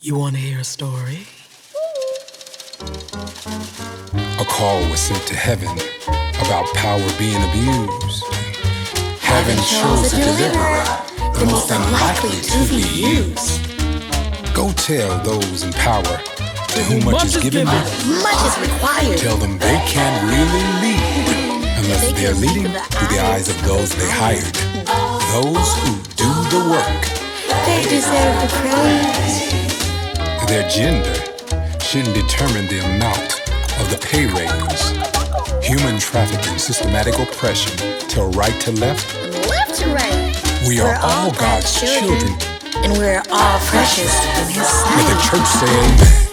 You want to hear a story? A call was sent to heaven about power being abused. Heaven chose a deliverer, the most unlikely to be used. Go tell those in power to whom much is given, Much is required. tell them they can't really lead unless they're leading through the eyes of those they hired. Those who do the work. They deserve the praise. Their gender shouldn't determine the amount of the pay raise. Human trafficking, systematic oppression, till right to left. Left to right. We are We're all God's children. And we're all precious in His Let the church say amen.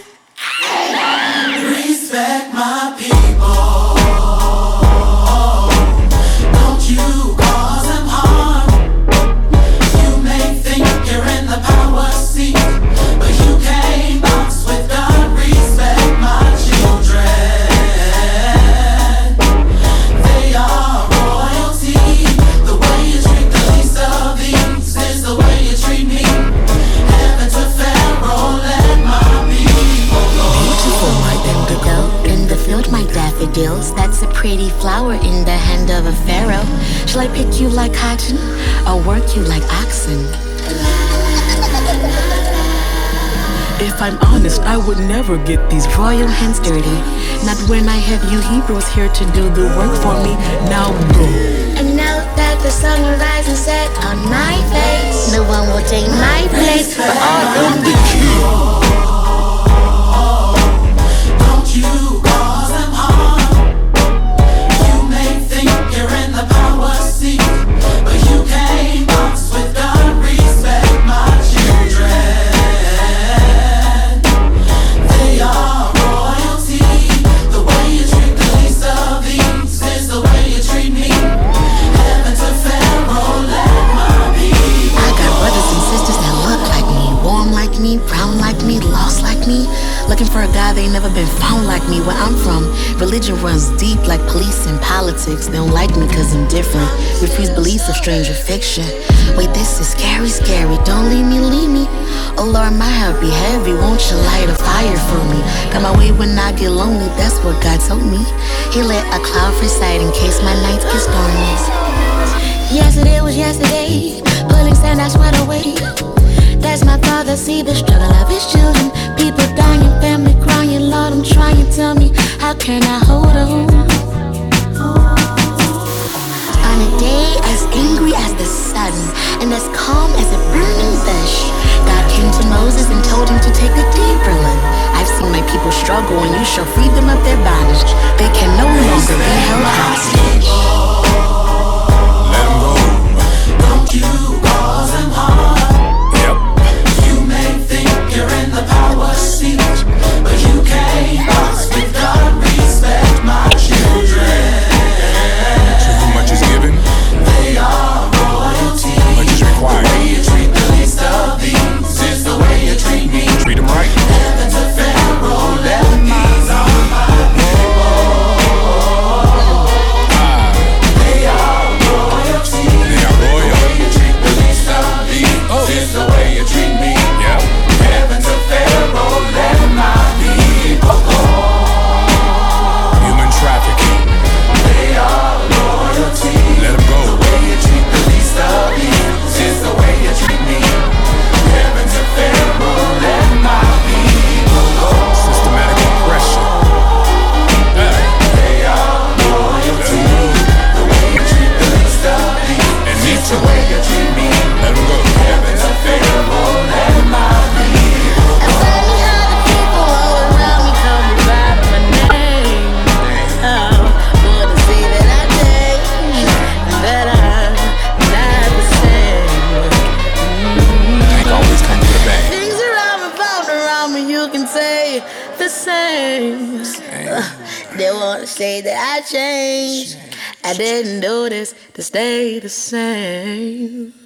Daffodils. That's a pretty flower in the hand of a pharaoh. Shall I pick you like cotton or work you like oxen? If I'm honest, I would never get these Royal hands dirty. Not when I have you Hebrews here to do the work for me. Looking for a guy they never been found like me. Where I'm from, religion runs deep like police and politics. They don't like me cause I'm different. Refuse beliefs of stranger fiction. Wait, this is scary, scary. Don't leave me, leave me. Oh Lord, my heart be heavy. Won't you light a fire for me? Got my way when I get lonely. That's what God told me. He let a cloud preside in case my nights get stormy. Yesterday was yesterday, pulling sand, I sweat away. That's my father, see the struggle of his children. People dying, family crying, Lord, I'm trying. Tell me, how can I hold on? On a day as angry as the sun, and as calm as a burning bush, God came to Moses and told him to take a deeper look. I've seen my people struggle, and you shall free them of their bondage. They can no longer be the. They wanna say that I changed. I didn't do this to stay the same.